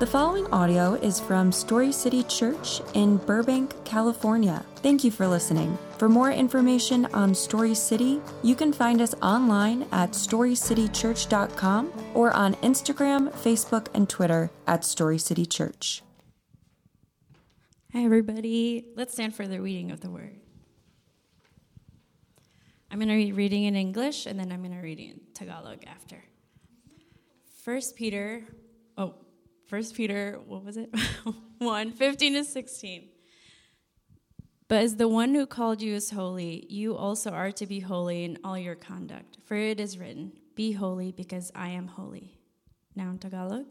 The following audio is from Story City Church in Burbank, California. Thank you for listening. For more information on Story City, you can find us online at storycitychurch.com or on Instagram, Facebook, and Twitter at Story City Church. Hi, everybody. Let's stand for the reading of the word. I'm going to be reading in English and then I'm going to read in Tagalog after. First Peter, oh, First Peter, what was it? 1, 15 to 16. But as the one who called you is holy, you also are to be holy in all your conduct. For it is written, Be holy because I am holy. Now in Tagalog.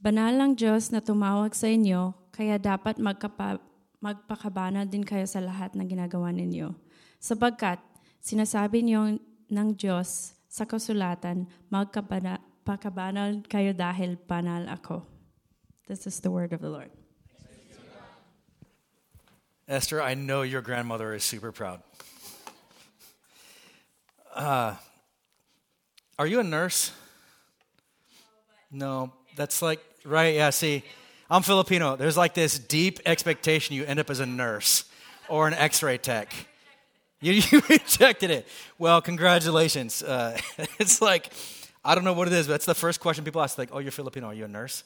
Banal ang Diyos na tumawag sa inyo, kaya dapat magkapa, magpakabana din kayo sa lahat na ginagawa ninyo. Sapagkat sinasabi niyo ng Diyos sa kasulatan, magkabana, Pakabanal kayo dahil banal ako. This is the word of the Lord. Esther, I know your grandmother is super proud. Uh, are you a nurse? No, that's like, right, yeah, see, I'm Filipino. There's like this deep expectation you end up as a nurse or an x ray tech. You, you rejected it. Well, congratulations. Uh, it's like, I don't know what it is, but that's the first question people ask. Like, oh, you're Filipino. Are you a nurse?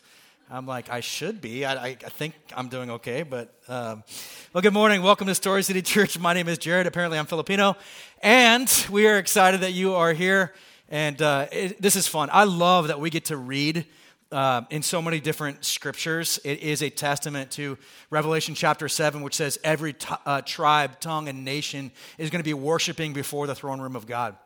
I'm like, I should be. I, I, I think I'm doing okay. But, um, well, good morning. Welcome to Story City Church. My name is Jared. Apparently, I'm Filipino. And we are excited that you are here. And uh, it, this is fun. I love that we get to read uh, in so many different scriptures. It is a testament to Revelation chapter 7, which says every t- uh, tribe, tongue, and nation is going to be worshiping before the throne room of God.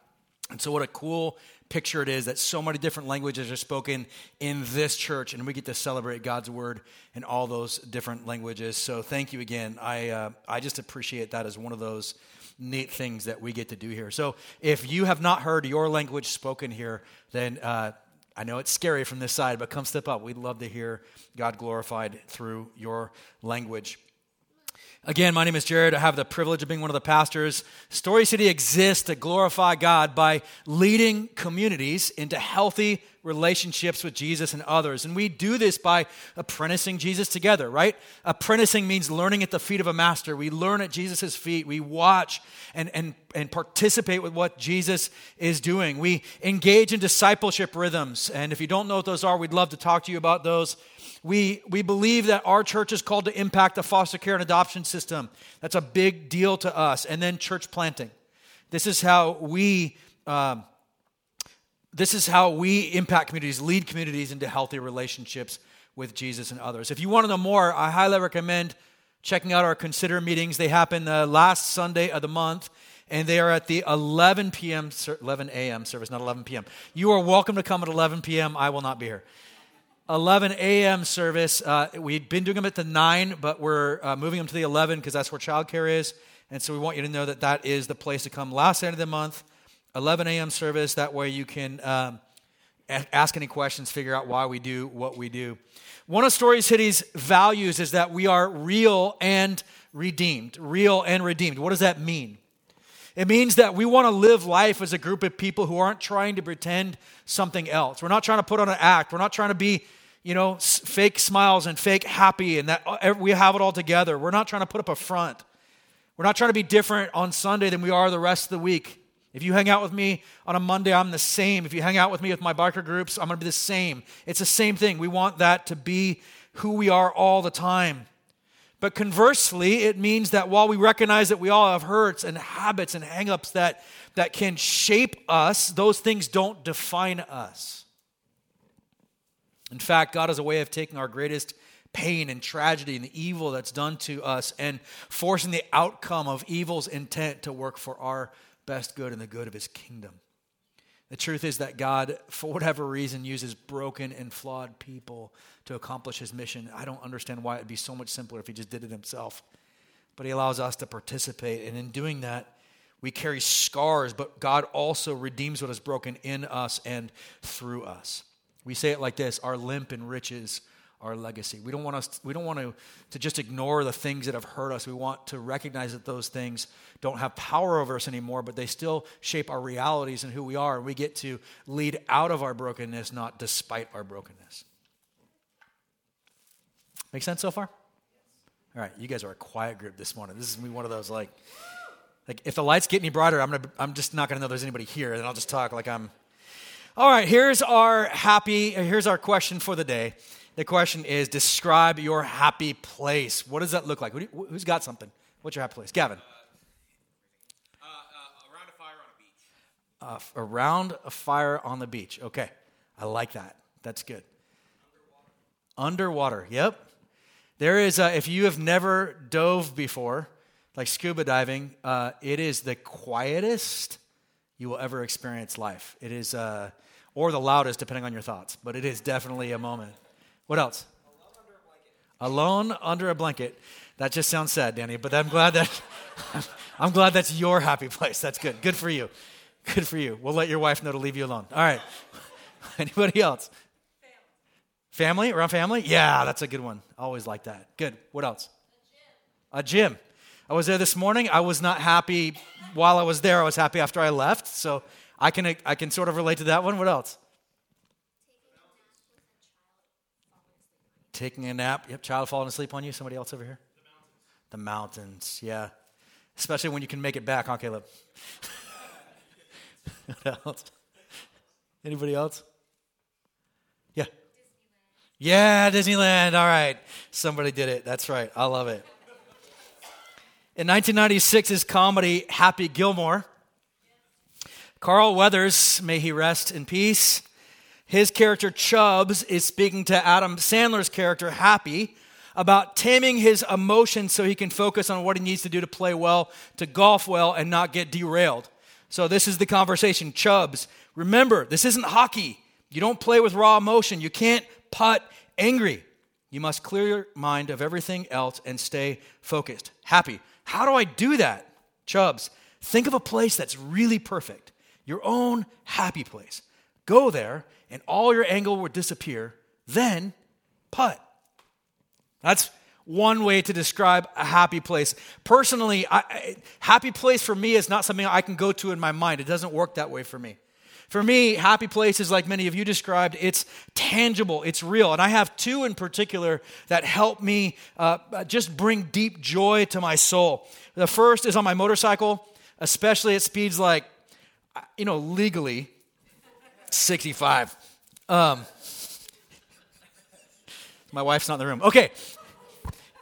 And so, what a cool picture it is that so many different languages are spoken in this church, and we get to celebrate God's word in all those different languages. So, thank you again. I, uh, I just appreciate that as one of those neat things that we get to do here. So, if you have not heard your language spoken here, then uh, I know it's scary from this side, but come step up. We'd love to hear God glorified through your language. Again, my name is Jared. I have the privilege of being one of the pastors. Story City exists to glorify God by leading communities into healthy relationships with Jesus and others. And we do this by apprenticing Jesus together, right? Apprenticing means learning at the feet of a master. We learn at Jesus' feet. We watch and, and, and participate with what Jesus is doing. We engage in discipleship rhythms. And if you don't know what those are, we'd love to talk to you about those. We, we believe that our church is called to impact the foster care and adoption system. That's a big deal to us. And then church planting. This is how we. Um, this is how we impact communities, lead communities into healthy relationships with Jesus and others. If you want to know more, I highly recommend checking out our consider meetings. They happen the last Sunday of the month, and they are at the 11 p.m. 11 a.m. service, not 11 p.m. You are welcome to come at 11 p.m. I will not be here. 11 a.m. service. Uh, we've been doing them at the 9, but we're uh, moving them to the 11 because that's where childcare is. And so we want you to know that that is the place to come last end of the month, 11 a.m. service. That way you can um, ask any questions, figure out why we do what we do. One of Story City's values is that we are real and redeemed. Real and redeemed. What does that mean? It means that we want to live life as a group of people who aren't trying to pretend something else. We're not trying to put on an act. We're not trying to be, you know, fake smiles and fake happy and that uh, we have it all together. We're not trying to put up a front. We're not trying to be different on Sunday than we are the rest of the week. If you hang out with me on a Monday, I'm the same. If you hang out with me with my biker groups, I'm going to be the same. It's the same thing. We want that to be who we are all the time. But conversely, it means that while we recognize that we all have hurts and habits and hangups that, that can shape us, those things don't define us. In fact, God has a way of taking our greatest pain and tragedy and the evil that's done to us and forcing the outcome of evil's intent to work for our best good and the good of his kingdom. The truth is that God, for whatever reason, uses broken and flawed people to accomplish his mission. I don't understand why it'd be so much simpler if he just did it himself. But he allows us to participate. And in doing that, we carry scars, but God also redeems what is broken in us and through us. We say it like this our limp enriches our legacy. We don't want us we don't want to, to just ignore the things that have hurt us. We want to recognize that those things don't have power over us anymore, but they still shape our realities and who we are. We get to lead out of our brokenness, not despite our brokenness. Make sense so far? All right, you guys are a quiet group this morning. This is me one of those like, like if the lights get any brighter, I'm gonna, I'm just not gonna know there's anybody here, and I'll just talk like I'm. All right, here's our happy. Here's our question for the day. The question is: Describe your happy place. What does that look like? Who who's got something? What's your happy place, Gavin? Uh, uh, around a fire on a beach. Uh, around a fire on the beach. Okay, I like that. That's good. Underwater. Underwater. Yep. There is, a, if you have never dove before, like scuba diving, uh, it is the quietest you will ever experience life. It is, uh, or the loudest, depending on your thoughts, but it is definitely a moment. What else? Alone under, Alone under a blanket. That just sounds sad, Danny, but I'm glad that I'm glad that's your happy place. That's good. Good for you. Good for you. We'll let your wife know to leave you alone. All right. Anybody else? Family, around family? Yeah, that's a good one. Always like that. Good. What else? A gym. a gym. I was there this morning. I was not happy while I was there. I was happy after I left. So I can, I can sort of relate to that one. What else? Taking a nap. Yep, child falling asleep on you. Somebody else over here? The mountains. The mountains, yeah. Especially when you can make it back, huh, Caleb? what else? Anybody else? Yeah, Yeah, Disneyland. All right. Somebody did it. That's right. I love it. In 1996's comedy Happy Gilmore, Carl Weathers, may he rest in peace, his character Chubbs is speaking to Adam Sandler's character Happy about taming his emotions so he can focus on what he needs to do to play well, to golf well, and not get derailed. So, this is the conversation. Chubbs, remember, this isn't hockey. You don't play with raw emotion. You can't putt angry. You must clear your mind of everything else and stay focused. Happy. How do I do that? Chubbs, think of a place that's really perfect, your own happy place. Go there, and all your anger will disappear. Then putt. That's one way to describe a happy place. Personally, I, happy place for me is not something I can go to in my mind. It doesn't work that way for me. For me, happy places, like many of you described, it's tangible, it's real. And I have two in particular that help me uh, just bring deep joy to my soul. The first is on my motorcycle, especially at speeds like, you know, legally 65. Um, my wife's not in the room. Okay.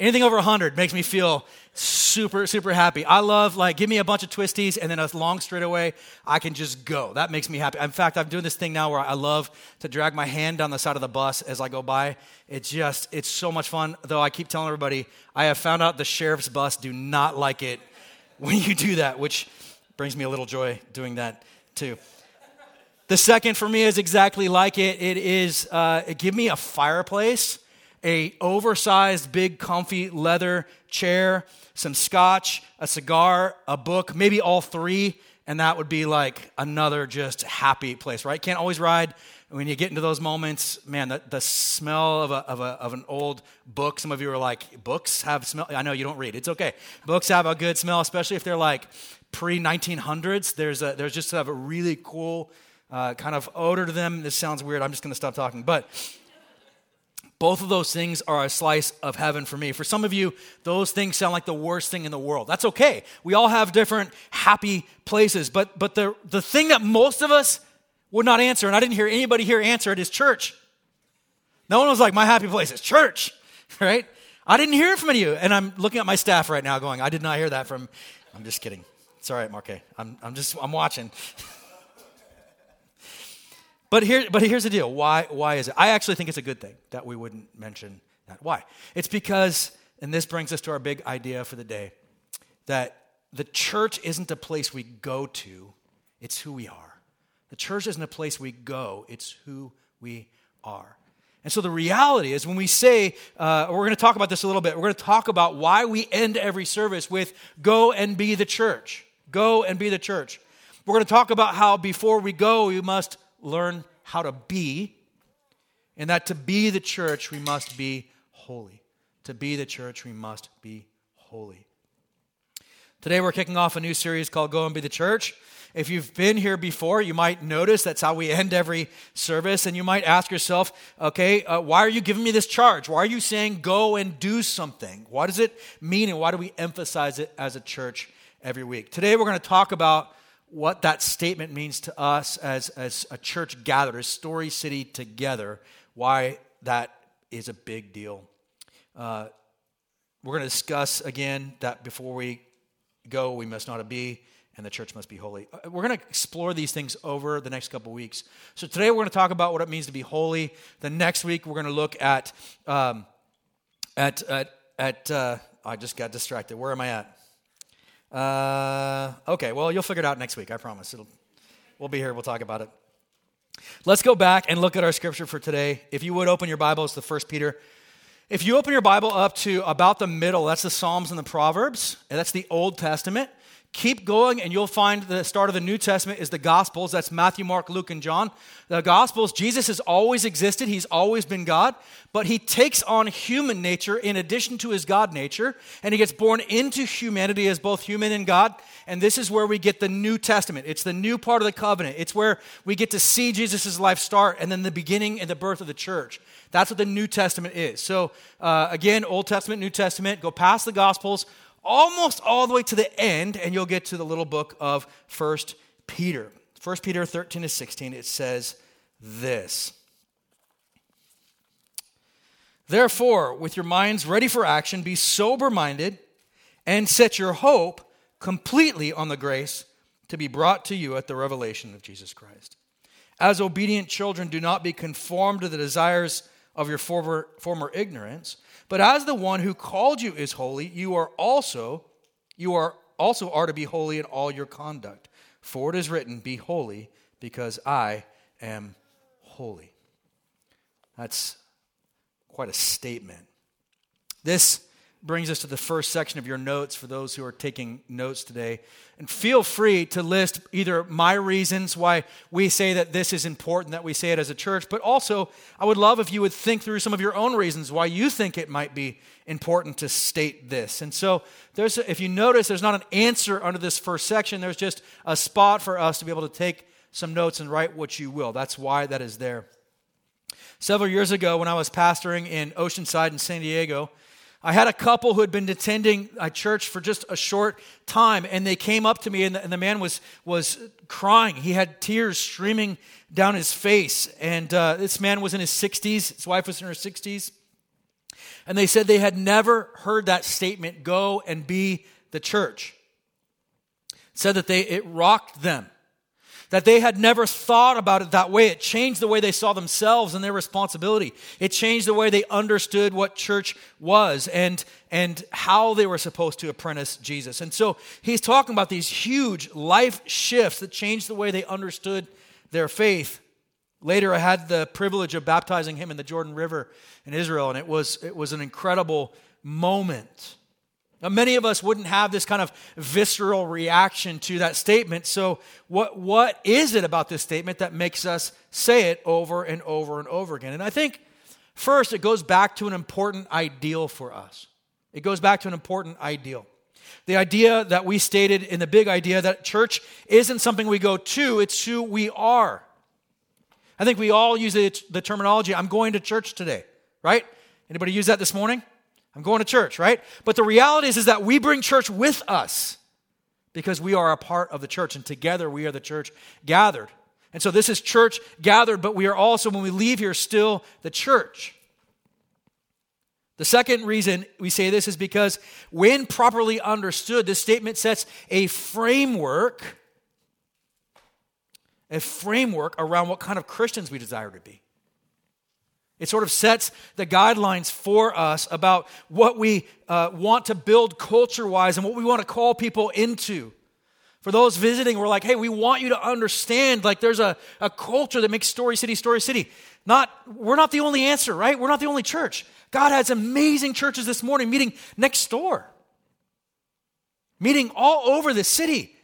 Anything over 100 makes me feel super, super happy. I love, like, give me a bunch of twisties and then a long straightaway. I can just go. That makes me happy. In fact, I'm doing this thing now where I love to drag my hand down the side of the bus as I go by. It's just, it's so much fun. Though I keep telling everybody, I have found out the sheriff's bus do not like it when you do that, which brings me a little joy doing that too. The second for me is exactly like it. It is, uh, give me a fireplace a oversized, big, comfy leather chair, some scotch, a cigar, a book, maybe all three, and that would be like another just happy place, right? Can't always ride. When you get into those moments, man, the, the smell of, a, of, a, of an old book, some of you are like, books have smell. I know you don't read, it's okay. Books have a good smell, especially if they're like pre 1900s. There's, a, there's just a really cool uh, kind of odor to them. This sounds weird. I'm just going to stop talking. But both of those things are a slice of heaven for me. For some of you, those things sound like the worst thing in the world. That's okay. We all have different happy places. But, but the, the thing that most of us would not answer, and I didn't hear anybody here answer it, is church. No one was like, my happy place is church, right? I didn't hear it from any of you. And I'm looking at my staff right now going, I did not hear that from, I'm just kidding. It's all right, Marque. I'm, I'm just, I'm watching. But, here, but here's the deal. Why, why is it? I actually think it's a good thing that we wouldn't mention that. Why? It's because, and this brings us to our big idea for the day, that the church isn't a place we go to, it's who we are. The church isn't a place we go, it's who we are. And so the reality is when we say, uh, we're going to talk about this a little bit, we're going to talk about why we end every service with go and be the church. Go and be the church. We're going to talk about how before we go, we must learn how to be, and that to be the church, we must be holy. To be the church, we must be holy. Today we're kicking off a new series called Go and Be the Church. If you've been here before, you might notice that's how we end every service, and you might ask yourself, okay, uh, why are you giving me this charge? Why are you saying go and do something? What does it mean, and why do we emphasize it as a church every week? Today we're going to talk about what that statement means to us as, as a church gathered, as Story City together, why that is a big deal. Uh, we're going to discuss again that before we go, we must not be and the church must be holy. Uh, we're going to explore these things over the next couple weeks. So today we're going to talk about what it means to be holy. The next week we're going to look at um, at at at. Uh, I just got distracted. Where am I at? Uh, okay, well you'll figure it out next week. I promise. It'll, we'll be here. We'll talk about it. Let's go back and look at our scripture for today. If you would open your Bibles to First Peter. If you open your Bible up to about the middle, that's the Psalms and the Proverbs, and that's the Old Testament. Keep going, and you'll find the start of the New Testament is the Gospels. That's Matthew, Mark, Luke, and John. The Gospels, Jesus has always existed, he's always been God, but he takes on human nature in addition to his God nature, and he gets born into humanity as both human and God. And this is where we get the New Testament. It's the new part of the covenant. It's where we get to see Jesus' life start and then the beginning and the birth of the church. That's what the New Testament is. So, uh, again, Old Testament, New Testament, go past the Gospels almost all the way to the end, and you'll get to the little book of First Peter. First Peter 13 to 16, it says this. Therefore, with your minds ready for action, be sober minded and set your hope completely on the grace to be brought to you at the revelation of Jesus Christ. As obedient children, do not be conformed to the desires of your former, former ignorance but as the one who called you is holy, you are also you are also are to be holy in all your conduct. For it is written, Be holy, because I am holy. That's quite a statement. This brings us to the first section of your notes for those who are taking notes today. And feel free to list either my reasons why we say that this is important that we say it as a church, but also I would love if you would think through some of your own reasons why you think it might be important to state this. And so there's if you notice there's not an answer under this first section, there's just a spot for us to be able to take some notes and write what you will. That's why that is there. Several years ago when I was pastoring in Oceanside in San Diego, I had a couple who had been attending a church for just a short time, and they came up to me, and the, and the man was, was crying. He had tears streaming down his face. And uh, this man was in his 60s, his wife was in her 60s. And they said they had never heard that statement go and be the church. Said that they, it rocked them that they had never thought about it that way. It changed the way they saw themselves and their responsibility. It changed the way they understood what church was and, and how they were supposed to apprentice Jesus. And so he's talking about these huge life shifts that changed the way they understood their faith. Later, I had the privilege of baptizing him in the Jordan River in Israel, and it was, it was an incredible moment. Now, many of us wouldn't have this kind of visceral reaction to that statement. So, what, what is it about this statement that makes us say it over and over and over again? And I think, first, it goes back to an important ideal for us. It goes back to an important ideal. The idea that we stated in the big idea that church isn't something we go to, it's who we are. I think we all use the, the terminology, I'm going to church today, right? Anybody use that this morning? I'm going to church, right? But the reality is, is that we bring church with us because we are a part of the church, and together we are the church gathered. And so this is church gathered, but we are also, when we leave here, still the church. The second reason we say this is because when properly understood, this statement sets a framework, a framework around what kind of Christians we desire to be. It sort of sets the guidelines for us about what we uh, want to build culture wise and what we want to call people into. For those visiting, we're like, hey, we want you to understand like there's a, a culture that makes Story City, Story City. Not, we're not the only answer, right? We're not the only church. God has amazing churches this morning meeting next door, meeting all over the city.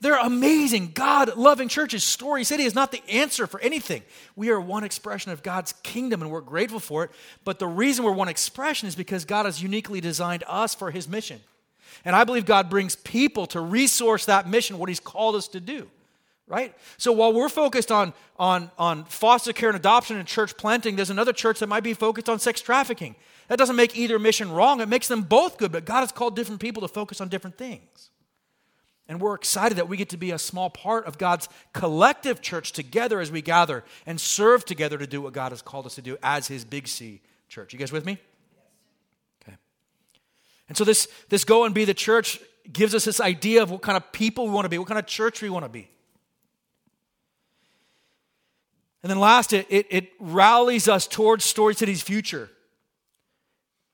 They're amazing, God loving churches. Story City is not the answer for anything. We are one expression of God's kingdom and we're grateful for it. But the reason we're one expression is because God has uniquely designed us for his mission. And I believe God brings people to resource that mission, what He's called us to do. Right? So while we're focused on, on, on foster care and adoption and church planting, there's another church that might be focused on sex trafficking. That doesn't make either mission wrong, it makes them both good, but God has called different people to focus on different things. And we're excited that we get to be a small part of God's collective church together as we gather and serve together to do what God has called us to do as His Big C church. You guys with me? Okay. And so this, this go and be the church gives us this idea of what kind of people we want to be, what kind of church we want to be. And then last, it, it, it rallies us towards Story City's future.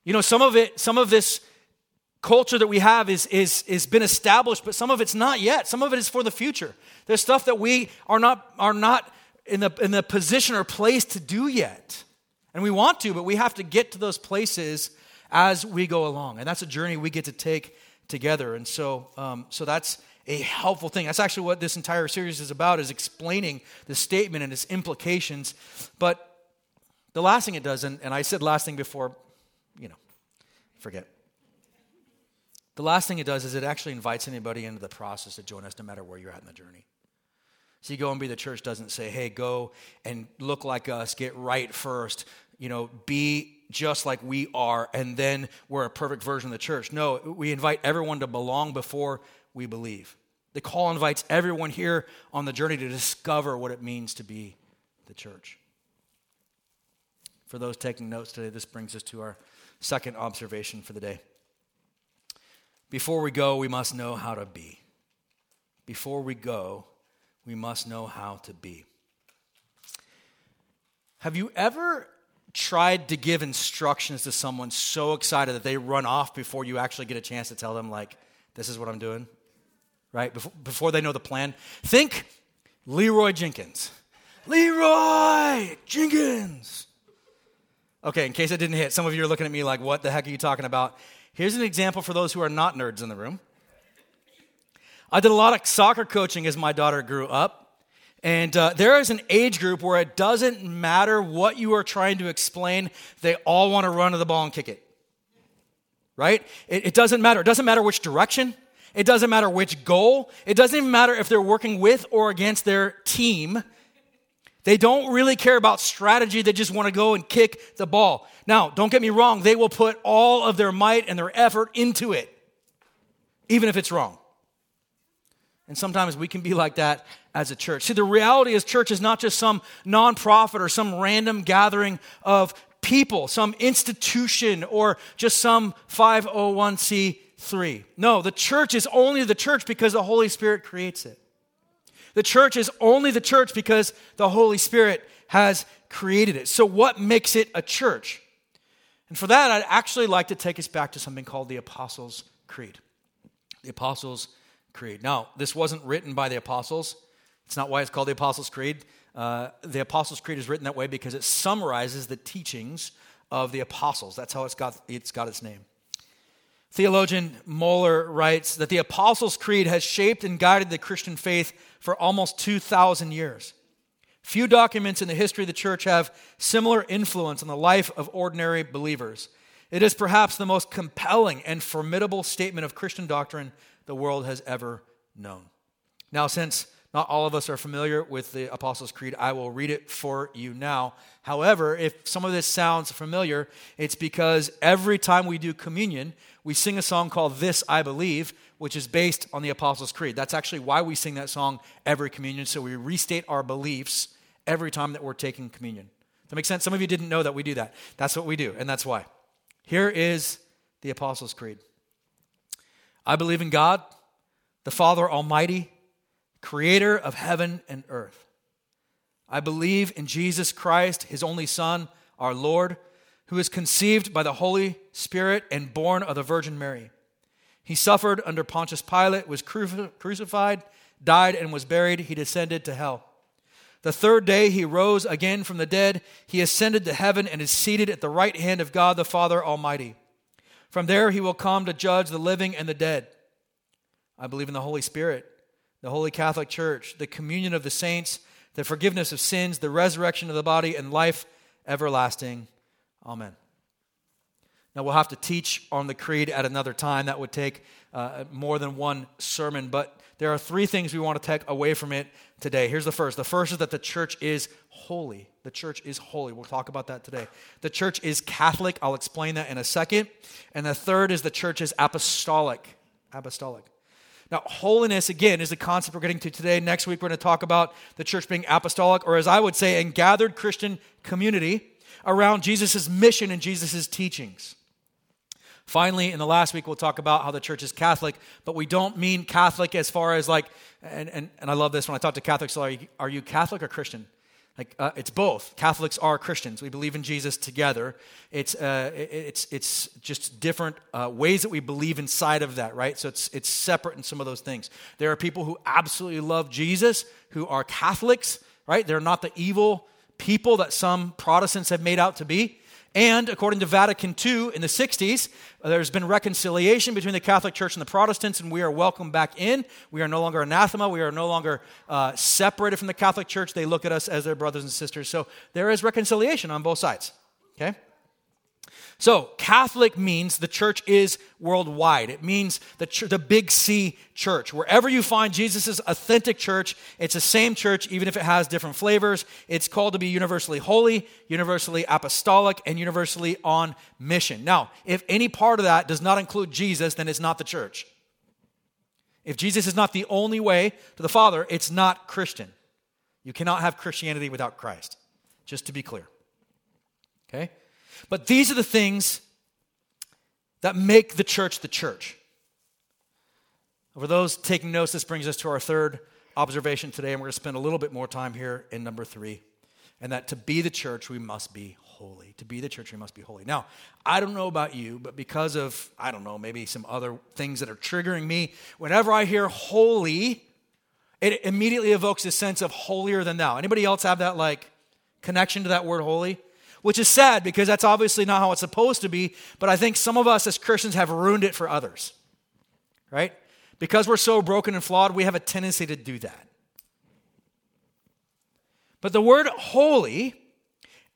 You know, some of it, some of this culture that we have is, is, is been established, but some of it's not yet. Some of it is for the future. There's stuff that we are not, are not in, the, in the position or place to do yet. And we want to, but we have to get to those places as we go along. And that's a journey we get to take together. And so, um, so that's a helpful thing. That's actually what this entire series is about, is explaining the statement and its implications. But the last thing it does, and, and I said last thing before, you know, forget. The last thing it does is it actually invites anybody into the process to join us no matter where you're at in the journey. See, go and be the church doesn't say, hey, go and look like us, get right first, you know, be just like we are, and then we're a perfect version of the church. No, we invite everyone to belong before we believe. The call invites everyone here on the journey to discover what it means to be the church. For those taking notes today, this brings us to our second observation for the day. Before we go, we must know how to be. Before we go, we must know how to be. Have you ever tried to give instructions to someone so excited that they run off before you actually get a chance to tell them, like, this is what I'm doing? right? Before, before they know the plan. Think Leroy Jenkins. Leroy Jenkins. Okay, in case it didn't hit, some of you are looking at me like, what the heck are you talking about? Here's an example for those who are not nerds in the room. I did a lot of soccer coaching as my daughter grew up. And uh, there is an age group where it doesn't matter what you are trying to explain, they all want to run to the ball and kick it. Right? It, it doesn't matter. It doesn't matter which direction, it doesn't matter which goal. It doesn't even matter if they're working with or against their team. They don't really care about strategy. They just want to go and kick the ball. Now, don't get me wrong. They will put all of their might and their effort into it, even if it's wrong. And sometimes we can be like that as a church. See, the reality is, church is not just some nonprofit or some random gathering of people, some institution, or just some 501c 3. No, the church is only the church because the Holy Spirit creates it. The church is only the church because the Holy Spirit has created it. So, what makes it a church? And for that, I'd actually like to take us back to something called the Apostles' Creed. The Apostles' Creed. Now, this wasn't written by the apostles. It's not why it's called the Apostles' Creed. Uh, the Apostles' Creed is written that way because it summarizes the teachings of the apostles. That's how it's got, it's got its name. Theologian Mohler writes that the Apostles' Creed has shaped and guided the Christian faith for almost 2,000 years. Few documents in the history of the church have similar influence on the life of ordinary believers. It is perhaps the most compelling and formidable statement of Christian doctrine the world has ever known. Now, since not all of us are familiar with the Apostles' Creed, I will read it for you now. However, if some of this sounds familiar, it's because every time we do communion, we sing a song called This I Believe, which is based on the Apostles' Creed. That's actually why we sing that song every communion, so we restate our beliefs every time that we're taking communion. Does that make sense? Some of you didn't know that we do that. That's what we do, and that's why. Here is the Apostles' Creed I believe in God, the Father Almighty, creator of heaven and earth. I believe in Jesus Christ, his only Son, our Lord who was conceived by the Holy Spirit and born of the Virgin Mary. He suffered under Pontius Pilate, was crucified, died, and was buried. He descended to hell. The third day he rose again from the dead. He ascended to heaven and is seated at the right hand of God the Father Almighty. From there he will come to judge the living and the dead. I believe in the Holy Spirit, the Holy Catholic Church, the communion of the saints, the forgiveness of sins, the resurrection of the body, and life everlasting. Amen. Now, we'll have to teach on the creed at another time. That would take uh, more than one sermon, but there are three things we want to take away from it today. Here's the first the first is that the church is holy. The church is holy. We'll talk about that today. The church is Catholic. I'll explain that in a second. And the third is the church is apostolic. Apostolic. Now, holiness, again, is the concept we're getting to today. Next week, we're going to talk about the church being apostolic, or as I would say, a gathered Christian community around Jesus' mission and Jesus' teachings. Finally, in the last week, we'll talk about how the church is Catholic, but we don't mean Catholic as far as like, and, and, and I love this when I talk to Catholics, are you, are you Catholic or Christian? Like, uh, it's both. Catholics are Christians. We believe in Jesus together. It's, uh, it's, it's just different uh, ways that we believe inside of that, right? So it's, it's separate in some of those things. There are people who absolutely love Jesus who are Catholics, right? They're not the evil people that some Protestants have made out to be. And according to Vatican II in the 60s, there's been reconciliation between the Catholic Church and the Protestants, and we are welcomed back in. We are no longer anathema. We are no longer uh, separated from the Catholic Church. They look at us as their brothers and sisters. So there is reconciliation on both sides. Okay? So, Catholic means the church is worldwide. It means the, ch- the big C church. Wherever you find Jesus' authentic church, it's the same church, even if it has different flavors. It's called to be universally holy, universally apostolic, and universally on mission. Now, if any part of that does not include Jesus, then it's not the church. If Jesus is not the only way to the Father, it's not Christian. You cannot have Christianity without Christ, just to be clear. Okay? But these are the things that make the church the church. For those taking notes, this brings us to our third observation today, and we're going to spend a little bit more time here in number three. And that to be the church, we must be holy. To be the church, we must be holy. Now, I don't know about you, but because of, I don't know, maybe some other things that are triggering me, whenever I hear holy, it immediately evokes a sense of holier than thou. Anybody else have that like connection to that word holy? Which is sad because that's obviously not how it's supposed to be. But I think some of us as Christians have ruined it for others, right? Because we're so broken and flawed, we have a tendency to do that. But the word holy,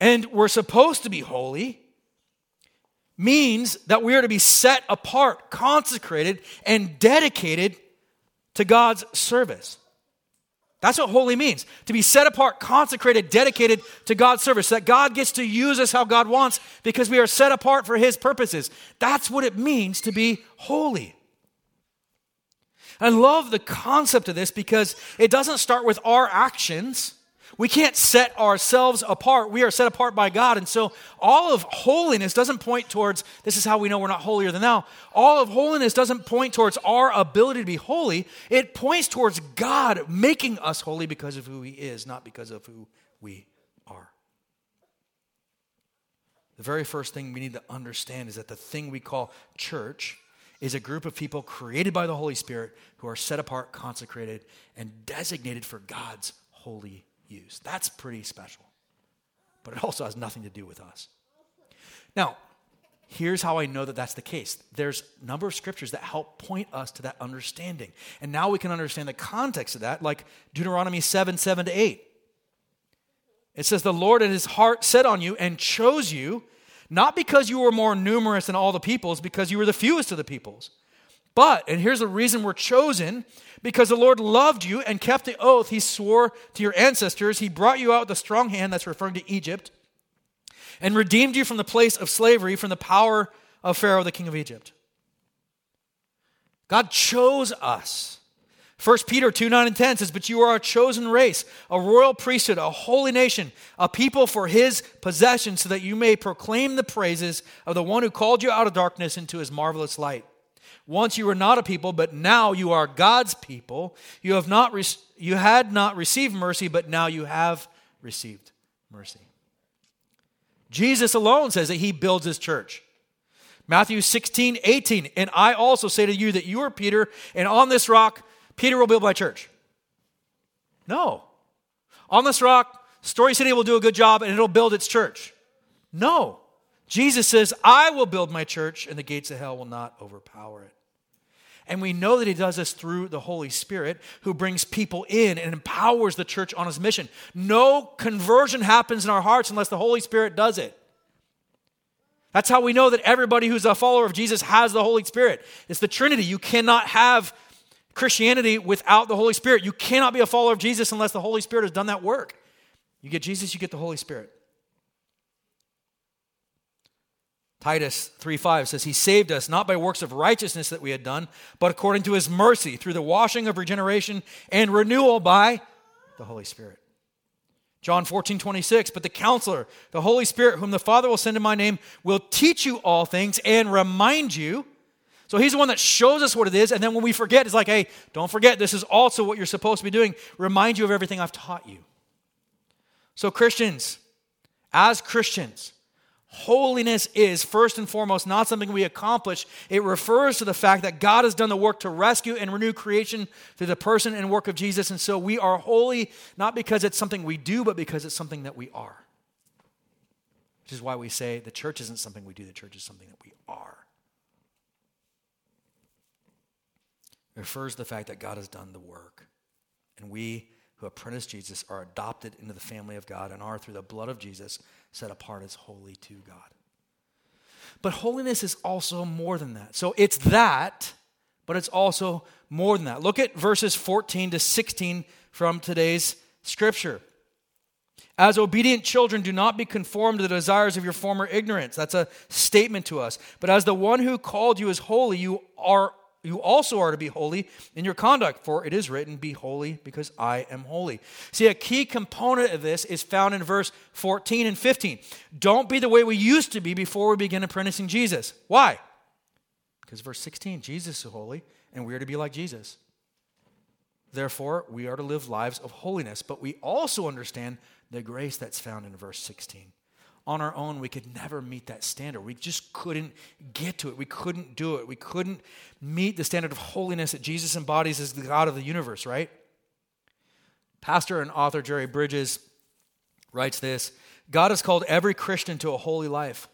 and we're supposed to be holy, means that we are to be set apart, consecrated, and dedicated to God's service. That's what holy means to be set apart, consecrated, dedicated to God's service, that God gets to use us how God wants because we are set apart for His purposes. That's what it means to be holy. I love the concept of this because it doesn't start with our actions. We can't set ourselves apart. We are set apart by God. And so all of holiness doesn't point towards this is how we know we're not holier than thou. All of holiness doesn't point towards our ability to be holy. It points towards God making us holy because of who He is, not because of who we are. The very first thing we need to understand is that the thing we call church is a group of people created by the Holy Spirit who are set apart, consecrated, and designated for God's holy use. That's pretty special. But it also has nothing to do with us. Now, here's how I know that that's the case. There's a number of scriptures that help point us to that understanding. And now we can understand the context of that, like Deuteronomy 7 7 to 8. It says, The Lord in his heart set on you and chose you, not because you were more numerous than all the peoples, because you were the fewest of the peoples. But, and here's the reason we're chosen because the Lord loved you and kept the oath he swore to your ancestors. He brought you out with a strong hand, that's referring to Egypt, and redeemed you from the place of slavery, from the power of Pharaoh, the king of Egypt. God chose us. 1 Peter 2 9 and 10 says, But you are a chosen race, a royal priesthood, a holy nation, a people for his possession, so that you may proclaim the praises of the one who called you out of darkness into his marvelous light. Once you were not a people, but now you are God's people. You have not re- you had not received mercy, but now you have received mercy. Jesus alone says that he builds his church. Matthew 16, 18. And I also say to you that you are Peter, and on this rock, Peter will build my church. No. On this rock, Story City will do a good job and it'll build its church. No. Jesus says, I will build my church, and the gates of hell will not overpower it. And we know that he does this through the Holy Spirit who brings people in and empowers the church on his mission. No conversion happens in our hearts unless the Holy Spirit does it. That's how we know that everybody who's a follower of Jesus has the Holy Spirit. It's the Trinity. You cannot have Christianity without the Holy Spirit. You cannot be a follower of Jesus unless the Holy Spirit has done that work. You get Jesus, you get the Holy Spirit. Titus 3:5 says he saved us not by works of righteousness that we had done, but according to his mercy through the washing of regeneration and renewal by the Holy Spirit. John 14, 26, but the counselor, the Holy Spirit, whom the Father will send in my name, will teach you all things and remind you. So he's the one that shows us what it is, and then when we forget, it's like, hey, don't forget, this is also what you're supposed to be doing. Remind you of everything I've taught you. So, Christians, as Christians, Holiness is, first and foremost, not something we accomplish. It refers to the fact that God has done the work to rescue and renew creation through the person and work of Jesus. And so we are holy not because it's something we do, but because it's something that we are. Which is why we say the church isn't something we do, the church is something that we are. It refers to the fact that God has done the work. And we who apprentice Jesus are adopted into the family of God and are, through the blood of Jesus, set apart as holy to God. But holiness is also more than that. So it's that, but it's also more than that. Look at verses 14 to 16 from today's scripture. As obedient children, do not be conformed to the desires of your former ignorance. That's a statement to us. But as the one who called you is holy, you are you also are to be holy in your conduct, for it is written, Be holy because I am holy. See, a key component of this is found in verse 14 and 15. Don't be the way we used to be before we begin apprenticing Jesus. Why? Because verse 16, Jesus is holy, and we are to be like Jesus. Therefore, we are to live lives of holiness, but we also understand the grace that's found in verse 16 on our own, we could never meet that standard. We just couldn't get to it. We couldn't do it. We couldn't meet the standard of holiness that Jesus embodies as the God of the universe, right? Pastor and author Jerry Bridges writes this God has called every Christian to a holy life.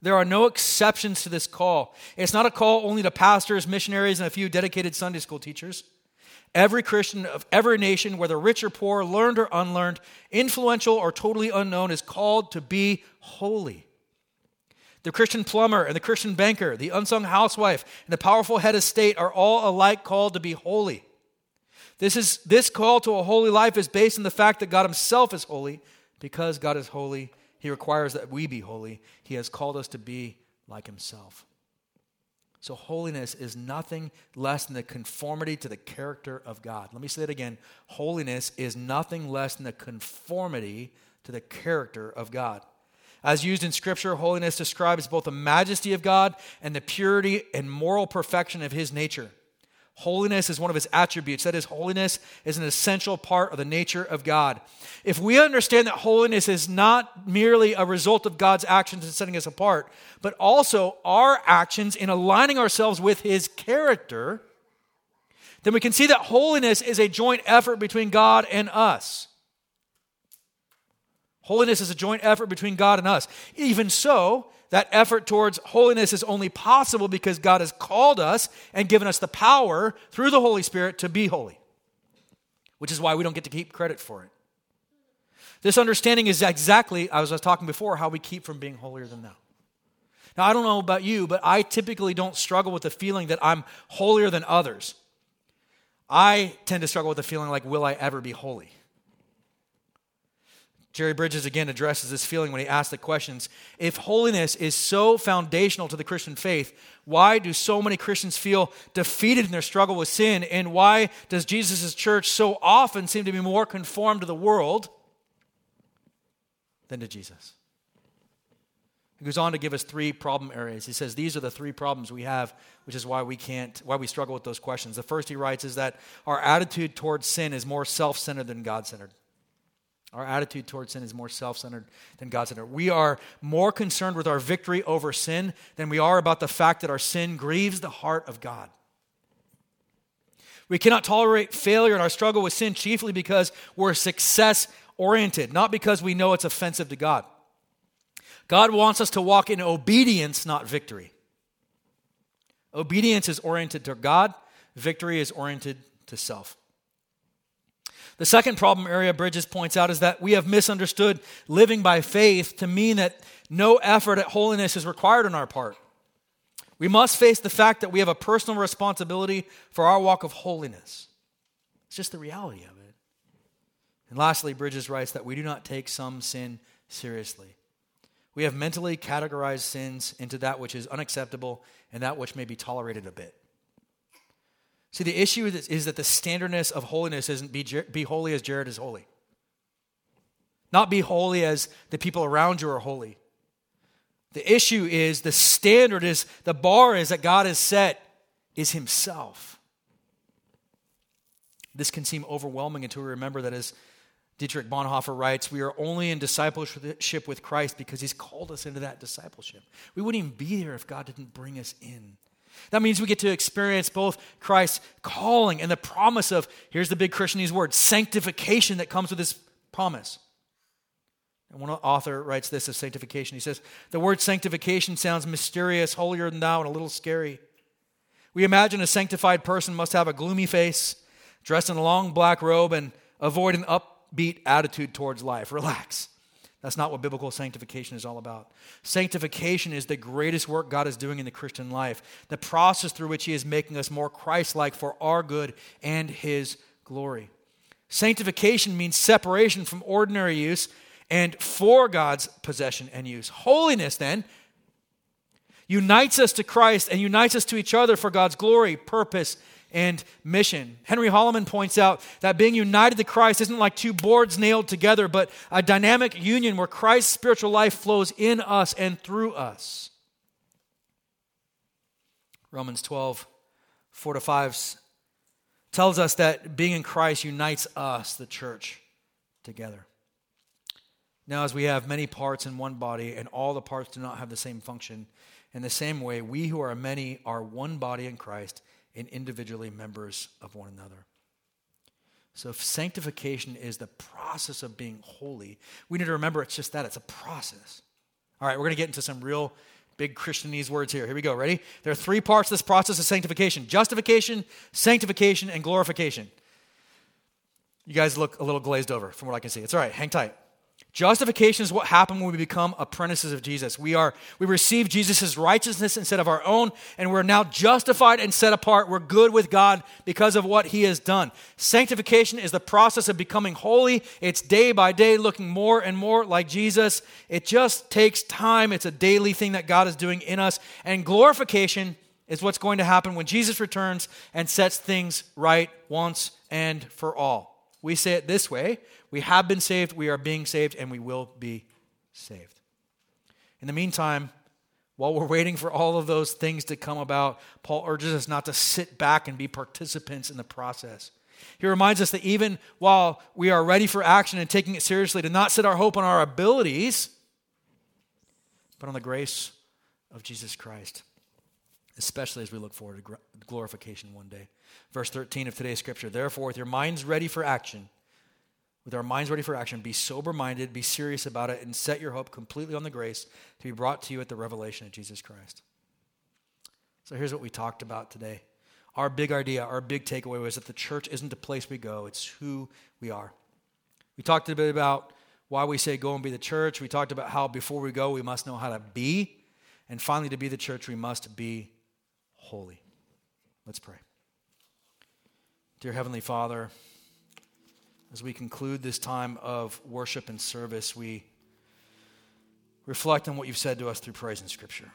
There are no exceptions to this call. It's not a call only to pastors, missionaries, and a few dedicated Sunday school teachers. Every Christian of every nation, whether rich or poor, learned or unlearned, influential or totally unknown, is called to be holy. The Christian plumber and the Christian banker, the unsung housewife, and the powerful head of state are all alike called to be holy. This, is, this call to a holy life is based on the fact that God Himself is holy. Because God is holy, He requires that we be holy. He has called us to be like Himself. So, holiness is nothing less than the conformity to the character of God. Let me say that again. Holiness is nothing less than the conformity to the character of God. As used in Scripture, holiness describes both the majesty of God and the purity and moral perfection of His nature. Holiness is one of his attributes. That is, holiness is an essential part of the nature of God. If we understand that holiness is not merely a result of God's actions in setting us apart, but also our actions in aligning ourselves with his character, then we can see that holiness is a joint effort between God and us. Holiness is a joint effort between God and us. Even so, that effort towards holiness is only possible because God has called us and given us the power through the Holy Spirit to be holy, which is why we don't get to keep credit for it. This understanding is exactly, as I was talking before, how we keep from being holier than thou. Now, I don't know about you, but I typically don't struggle with the feeling that I'm holier than others. I tend to struggle with the feeling like, will I ever be holy? Jerry Bridges again addresses this feeling when he asks the questions If holiness is so foundational to the Christian faith, why do so many Christians feel defeated in their struggle with sin? And why does Jesus' church so often seem to be more conformed to the world than to Jesus? He goes on to give us three problem areas. He says these are the three problems we have, which is why we can't, why we struggle with those questions. The first he writes is that our attitude towards sin is more self centered than God centered. Our attitude towards sin is more self centered than God centered. We are more concerned with our victory over sin than we are about the fact that our sin grieves the heart of God. We cannot tolerate failure in our struggle with sin chiefly because we're success oriented, not because we know it's offensive to God. God wants us to walk in obedience, not victory. Obedience is oriented to God, victory is oriented to self. The second problem area Bridges points out is that we have misunderstood living by faith to mean that no effort at holiness is required on our part. We must face the fact that we have a personal responsibility for our walk of holiness. It's just the reality of it. And lastly, Bridges writes that we do not take some sin seriously. We have mentally categorized sins into that which is unacceptable and that which may be tolerated a bit. See, the issue is that the standardness of holiness isn't be, be holy as Jared is holy. Not be holy as the people around you are holy. The issue is the standard is the bar is that God has set is himself. This can seem overwhelming until we remember that as Dietrich Bonhoeffer writes, we are only in discipleship with Christ because he's called us into that discipleship. We wouldn't even be here if God didn't bring us in. That means we get to experience both Christ's calling and the promise of, here's the big Christianese word, sanctification that comes with this promise. And one author writes this of sanctification. He says, The word sanctification sounds mysterious, holier than thou, and a little scary. We imagine a sanctified person must have a gloomy face, dressed in a long black robe, and avoid an upbeat attitude towards life. Relax. That's not what biblical sanctification is all about. Sanctification is the greatest work God is doing in the Christian life, the process through which He is making us more Christ like for our good and His glory. Sanctification means separation from ordinary use and for God's possession and use. Holiness, then, unites us to Christ and unites us to each other for God's glory, purpose, and mission. Henry Holloman points out that being united to Christ isn't like two boards nailed together, but a dynamic union where Christ's spiritual life flows in us and through us. Romans 12, 4 to 5 tells us that being in Christ unites us, the church, together. Now, as we have many parts in one body, and all the parts do not have the same function, in the same way, we who are many are one body in Christ and individually members of one another. So, if sanctification is the process of being holy, we need to remember it's just that it's a process. All right, we're going to get into some real big Christianese words here. Here we go. Ready? There are three parts to this process of sanctification justification, sanctification, and glorification. You guys look a little glazed over from what I can see. It's all right, hang tight. Justification is what happened when we become apprentices of Jesus. We are we receive Jesus' righteousness instead of our own, and we're now justified and set apart. We're good with God because of what He has done. Sanctification is the process of becoming holy. It's day by day looking more and more like Jesus. It just takes time. It's a daily thing that God is doing in us. And glorification is what's going to happen when Jesus returns and sets things right once and for all. We say it this way we have been saved, we are being saved, and we will be saved. In the meantime, while we're waiting for all of those things to come about, Paul urges us not to sit back and be participants in the process. He reminds us that even while we are ready for action and taking it seriously, to not set our hope on our abilities, but on the grace of Jesus Christ, especially as we look forward to glorification one day. Verse 13 of today's scripture Therefore, with your minds ready for action, with our minds ready for action, be sober minded, be serious about it, and set your hope completely on the grace to be brought to you at the revelation of Jesus Christ. So here's what we talked about today. Our big idea, our big takeaway was that the church isn't the place we go, it's who we are. We talked a bit about why we say go and be the church. We talked about how before we go, we must know how to be. And finally, to be the church, we must be holy. Let's pray. Dear Heavenly Father, as we conclude this time of worship and service, we reflect on what you've said to us through praise and scripture.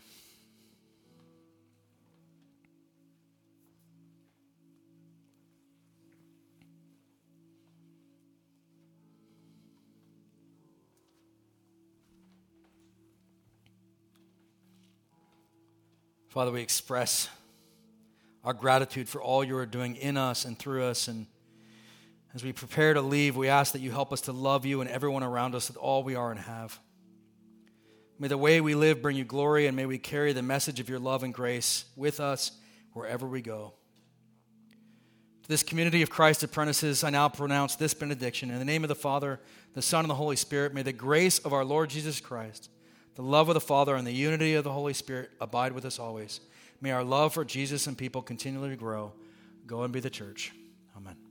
Father, we express our gratitude for all you are doing in us and through us and as we prepare to leave, we ask that you help us to love you and everyone around us with all we are and have. May the way we live bring you glory, and may we carry the message of your love and grace with us wherever we go. To this community of Christ apprentices, I now pronounce this benediction. In the name of the Father, the Son, and the Holy Spirit, may the grace of our Lord Jesus Christ, the love of the Father, and the unity of the Holy Spirit abide with us always. May our love for Jesus and people continually grow. Go and be the church. Amen.